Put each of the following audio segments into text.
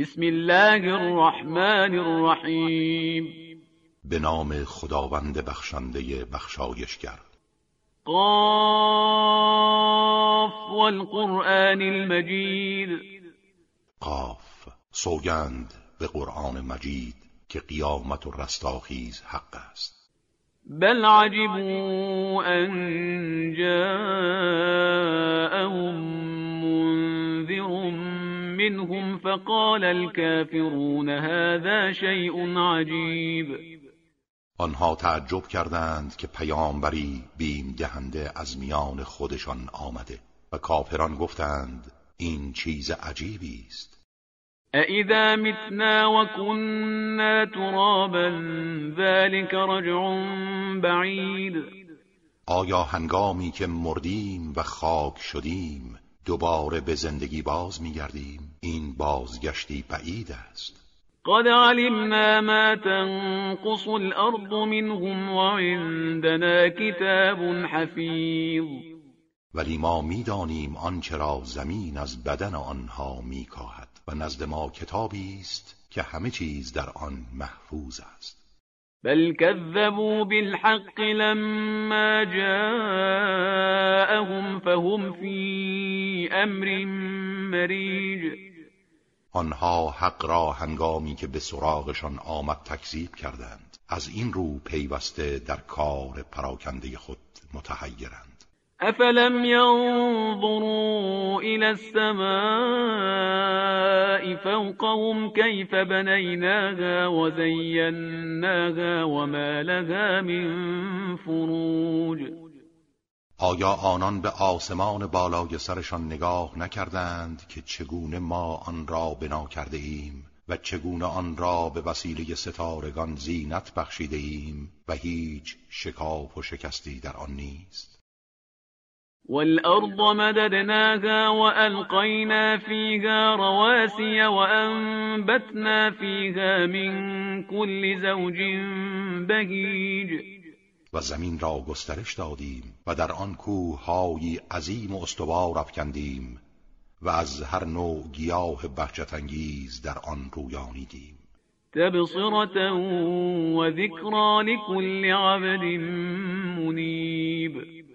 بسم الله الرحمن الرحیم به نام خداوند بخشنده بخشایشگر. قاف والقرآن المجید. قاف سوگند به قرآن مجید که قیامت و رستاخیز حق است. بل عجبوا ان جاءهم منهم فقال الكافرون هذا شيء عجیب آنها تعجب کردند که پیامبری بیم دهنده از میان خودشان آمده و کافران گفتند این چیز عجیبی است. اذا متنا وكنا ترابا ذلك رجع بعید آیا هنگامی که مردیم و خاک شدیم دوباره به زندگی باز میگردیم. این بازگشتی بعید است. قد علمنا ما تنقص الارض منهم وعندنا كتاب حفیظ ولی ما می‌دانیم آنچه را زمین از بدن آنها میکاهد و نزد ما کتابی است که همه چیز در آن محفوظ است. بل كذبوا بالحق لما جاءهم فهم في امر مریج آنها حق را هنگامی که به سراغشان آمد تکذیب کردند. از این رو پیوسته در کار پراکنده خود متحیرند. افلم ينظروا الى السماء فوقهم كيف بنيناها وزيناها وما لها من فروج آیا آنان به آسمان بالای سرشان نگاه نکردند که چگونه ما آن را بنا کرده ایم و چگونه آن را به وسیله ستارگان زینت بخشیده ایم و هیچ شکاف و شکستی در آن نیست؟ والأرض مددناها والقینا فیها رواسي وأنبتنا فیها من كل زوج بهیج و زمین را گسترش دادیم و در آن کوههایی عظیم و استوار افکندیم و از هر نوع گیاه بهجت انگیز در آن رویانیدیم. تبصرة و ذکرا لكل عبد منیب.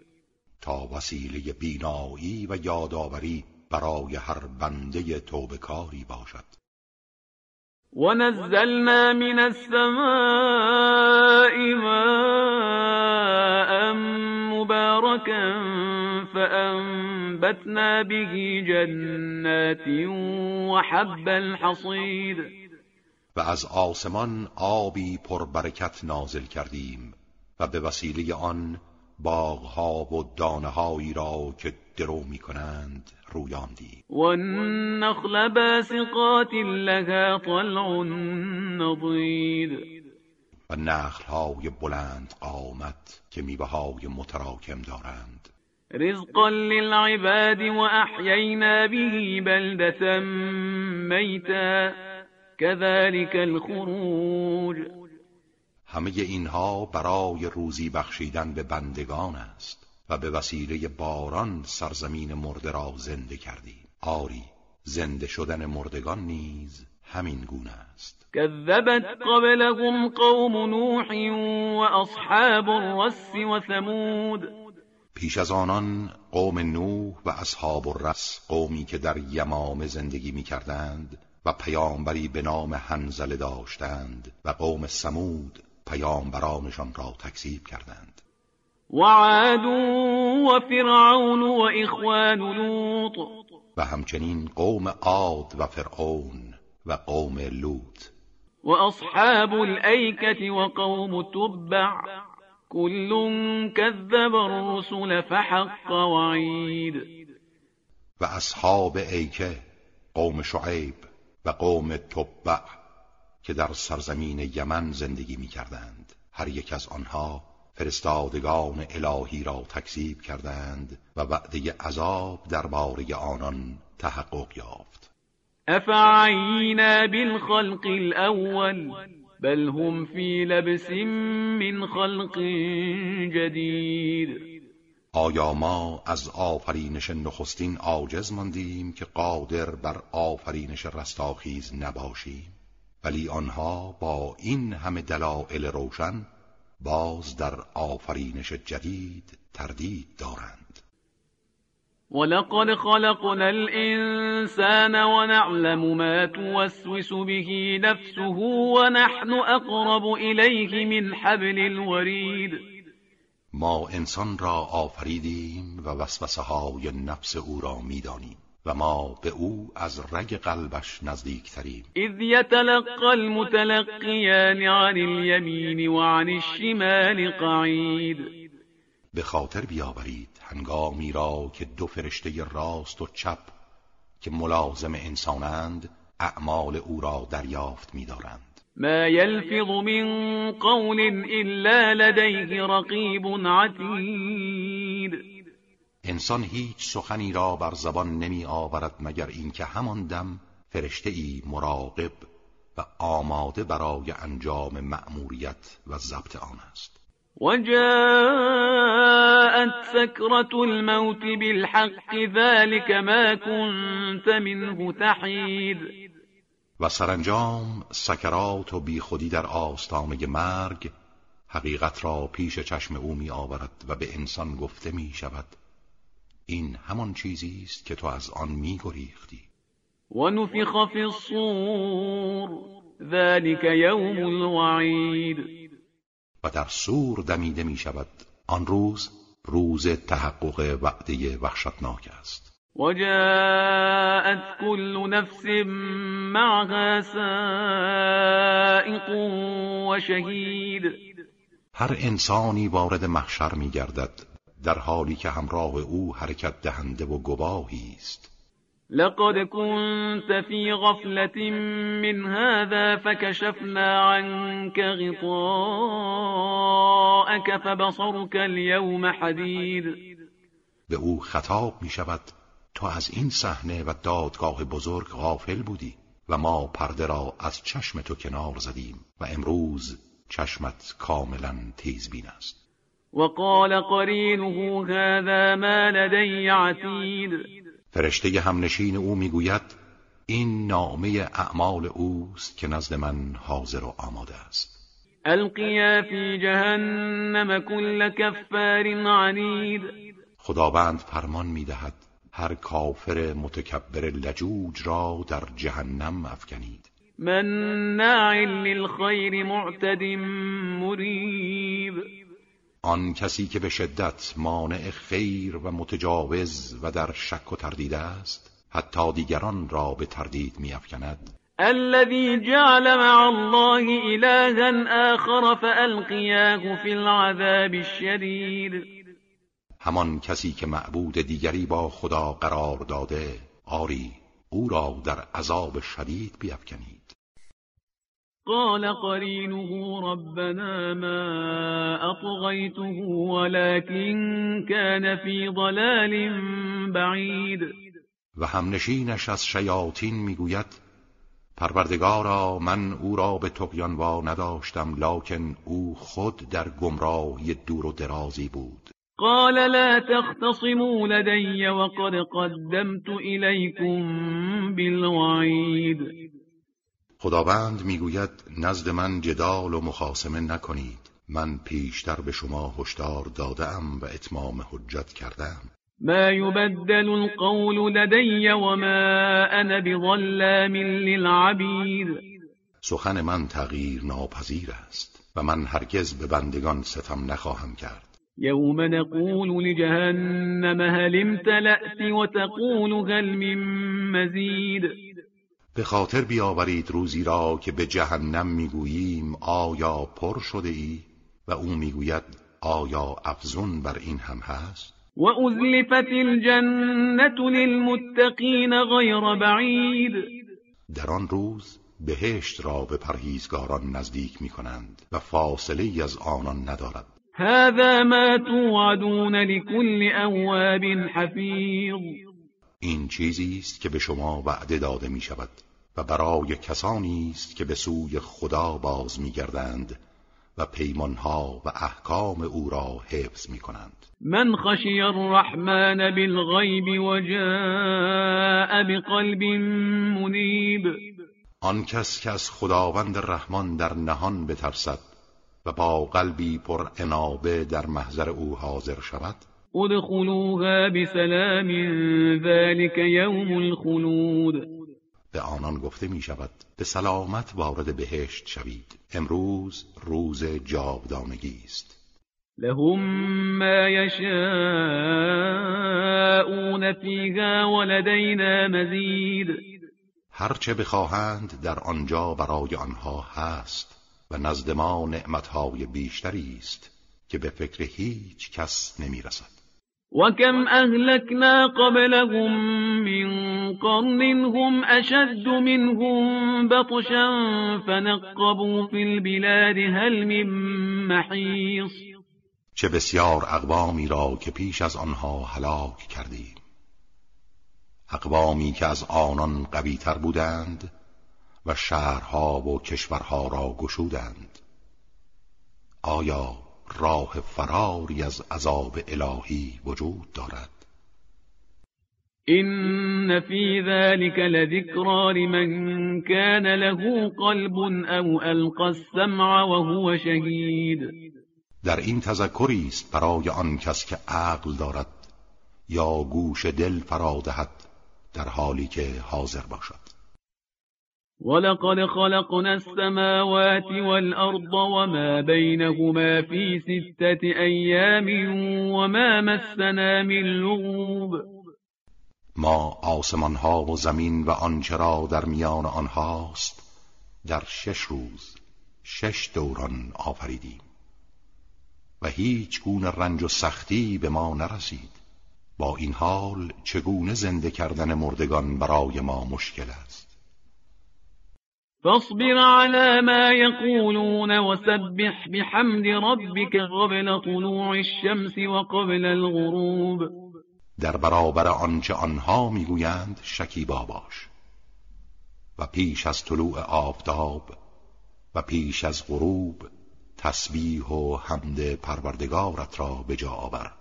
تا وسیله بینایی و یادآوری برای هر بنده توبکاری باشد. ونزلنا من السماء ماء مباركا فأنبتنا به جنات وحب الحصيد. و از آسمان آبی پربرکت نازل کردیم و به وسیله آن باغها و دانههایی را که درو می کنند رویاندی و النخل باسقات لها طلع نضید و نخلهای بلند قامت که میوه های متراکم دارند. رزقا للعباد و احیینا به بلدة میتا. كذلك الخروج. همه اینها برای روزی بخشیدن به بندگان است و به وسیله باران سرزمین مرده را زنده کردیم. آری زنده شدن مردگان نیز همین گونه است. كذبت قبلهم قوم نوح و اصحاب الرس و ثمود. پیش از آنان قوم نوح و اصحاب الرس قومی که در یمام زندگی می کردند و پیامبری به نام هنزله داشتند و قوم سمود پیامبرانشان را تکذیب کردند. و عاد و فرعون و اخوان لوط. و همچنین قوم عاد و فرعون و قوم لوط. و اصحاب الایکه و قوم تبع. كل كذب الرسل فحق وعید. و اصحاب ایکه قوم شعیب و قوم تبع. که در سرزمین یمن زندگی می کردند هر یک از آنها فرستادگان الهی را تکذیب کردند و وعده عذاب درباره آنان تحقق یافت. افعینا بالخلق الاول بل هم فی لبس من خلق جدید. آیا ما از آفرینش نخستین عاجز ماندیم که قادر بر آفرینش رستاخیز نباشیم؟ ولی آنها با این همه دلایل روشن باز در آفرینش جدید تردید دارند. ولقد خلقنا الانسان ونعلم ما توسوس به نفسه ونحن اقرب الیه من حبل الورید ما انسان را آفریدیم و وسوسه های نفس او را می‌دانیم. و ما به او از رگ قلبش نزدیکتریم. اذ یتلقى المتلقیان عن الیمین و عن الشمال قعید. به خاطر بیاورید هنگامی را که دو فرشته راست و چپ که ملازم انسانند اعمال او را دریافت می‌دارند. ما يلفظ من قول إلا لديه رقیب عتید. انسان هیچ سخنی را بر زبان نمی آورد مگر اینکه همان دم فرشته ای مراقب و آماده برای انجام مأموریت و ضبط آن است. وجاءت سكرة الموت بالحق ذلك ما كنت منه تحید. و سرانجام سکرات و بیخودی در آستانه مرگ حقیقت را پیش چشم او می آورد و به انسان گفته می شود این همان چیزی است که تو از آن می گریختی و نفخ فی الصور ذلك یوم الوعید. و در سور دمیده می شود آن روز روز تحقق وعده وحشتناک است. وجاءت كل نفس معها سائق وشهید هر انسانی وارد محشر می گردد در حالی که همراه او حرکت دهنده و گواهی است. لقد كنت في غفلة من هذا فكشفنا عنك غطاءك فبصرك اليوم حديد. به او خطاب می شود تو از این صحنه و دادگاه بزرگ غافل بودی و ما پرده را از چشم تو کنار زدیم و امروز چشمت کاملا تیزبین است. وقال قرینه هذا ما لدی عتید فرشته همنشین او می‌گوید این نامه اعمال اوست که نزد من حاضر و آماده است. القیا فی جهنم کل کفار عنید. خداوند فرمان می‌دهد هر کافر متکبر لجوج را در جهنم افکنید. مناع للخیر معتد مریب آن کسی که به شدت مانع خیر و متجاوز و در شک و تردید است حتی دیگران را به تردید میافکند. الذي جعل مع الله إلها آخر فألقياه في العذاب الشديد. همان کسی که معبود دیگری با خدا قرار داده آری او را در عذاب شدید بیفکنید قال قرینه ربنا ما اطغیته ولكن كان في ضلال بعید و همنشینش از شیاطین می‌گوید پروردگارا من او را به تقیان وا نداشتم لکن او خود در گمراهی دور و درازی بود. قال لا تختصموا لدي وقد قدمت إليكم بالوعید خداوند می‌گوید نزد من جدال و مخاسمه نکنید. من پیشتر به شما هشدار دادم و اتمام حجت کردم ما يبدل القول لدي وما انا بظلام للعبید. سخن من تغییر ناپذیر است و من هرگز به بندگان ستم نخواهم کرد. يوم نقول لجهنم هل امتلأت وتقول هل من مزید. به خاطر بیاورید روزی را که به جهنم می‌گوییم آیا پر شده ای؟ و او می‌گوید آیا افزون بر این هم هست؟ و ازلفت الجنة للمتقین غیر بعید. در آن روز بهشت را به پرهیزگاران نزدیک می کنند و فاصله از آنان ندارد. هذا ما توعدون لكل اواب حفیظ. این چیزی است که به شما وعده داده می شود و برای کسانی است که به سوی خدا باز می گردند و پیمانها و احکام او را حفظ می کنند من خشی الرحمن بالغیب و جاء بقلب منیب. آن کس که از خداوند رحمان در نهان بترسد و با قلبی پر انابه در محضر او حاضر شود ادخلوها بسلام ذلك یوم الخلود. به آنان گفته می شود به سلامت وارد بهشت شوید. امروز روز جاودانگی است. لهم ما یشاءون فیها ولدینا مزید. هرچه بخواهند در آنجا برای آنها هست و نزد ما نعمتهای بیشتری است که به فکر هیچ کس نمی رسد وكم أهلكنا قبلهم من قرن هم أشد منهم بطشا فنقبوا في البلاد هل من محیص چه بسیار اقوامی را که پیش از آنها هلاک کردیم. اقوامی که از آنان قویتر بودند و شهرها و کشورها را گشودند. آیا راه فراری از عذاب الهی وجود دارد. این فی ذلك لذکرا لمن كان له قلب او القى السمع وهو شهید در این تذکری است برای آن کس که عقل دارد یا گوش دل فرادهد در حالی که حاضر باشد. ولقد خلقنا السماوات والأرض وما بينهما في ستة أيام وما مسنا من لغوب. ما آسمان ها و زمین و آنچه را در میان آنهاست در شش روز شش دوران آفریدیم. و هیچ گونه رنج و سختی به ما نرسید. با این حال چگونه زنده کردن مردگان برای ما مشکل است؟ فاصبر على ما يقولون وسبح بحمد ربك قبل طلوع الشمس وقبل الغروب. در برابر آنچه آنها می‌گویند شکیبا باش و پیش از طلوع آفتاب و پیش از غروب تسبیح و حمد پروردگارت را به جا آور.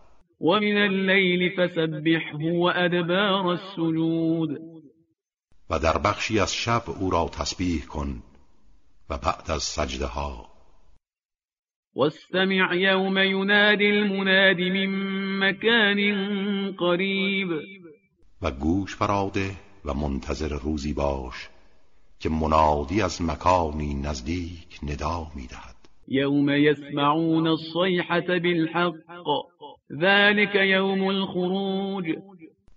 و من اللیل فسبحه و ادبار السجود. و در بخشی از شب او را تسبیح کن و بعد از سجده ها. واستمع یوم ینادی المناد من مکان قریب. و گوش فراده و منتظر روزی باش که منادی از مکانی نزدیک ندا می‌دهد یوم یسمعون الصیحة بالحق. ذلك یوم الخروج.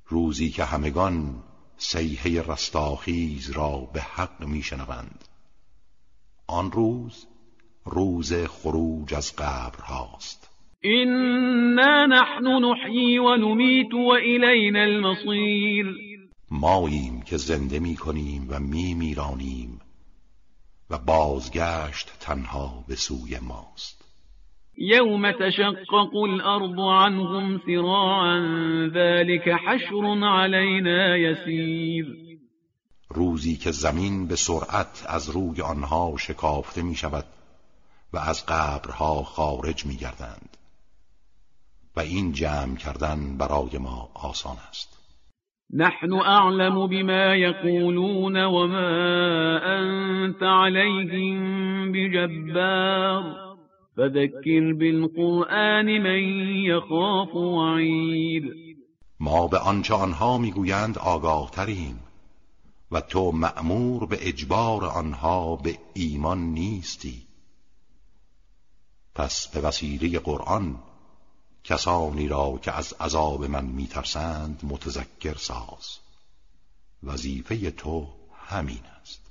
روزی که همگان سیحه رستاخیز را به حق میشنوند. آن روز روز خروج از قبر هاست. اینا نحن نحیی و نمیت و الینا المصیر. ماییم که زنده می کنیم و می میرانیم و بازگشت تنها به سوی ماست. يوم تشقق الأرض عنهم سراعا ذلك حشر علينا يسير. روزی که زمین به سرعت از روی آنها شکافته می شود و از قبرها خارج می گردند و این جمع کردن برای ما آسان است. نحن اعلم بما يقولون وما انت عليهم بجبار. فذكر بالقرآن من یخاف وعید ما به آنچه آنها می‌گویند آگاه تریم و تو مأمور به اجبار آنها به ایمان نیستی. پس به وسیله قرآن کسانی را که از عذاب من میترسند متذکر ساز. وظیفه تو همین است.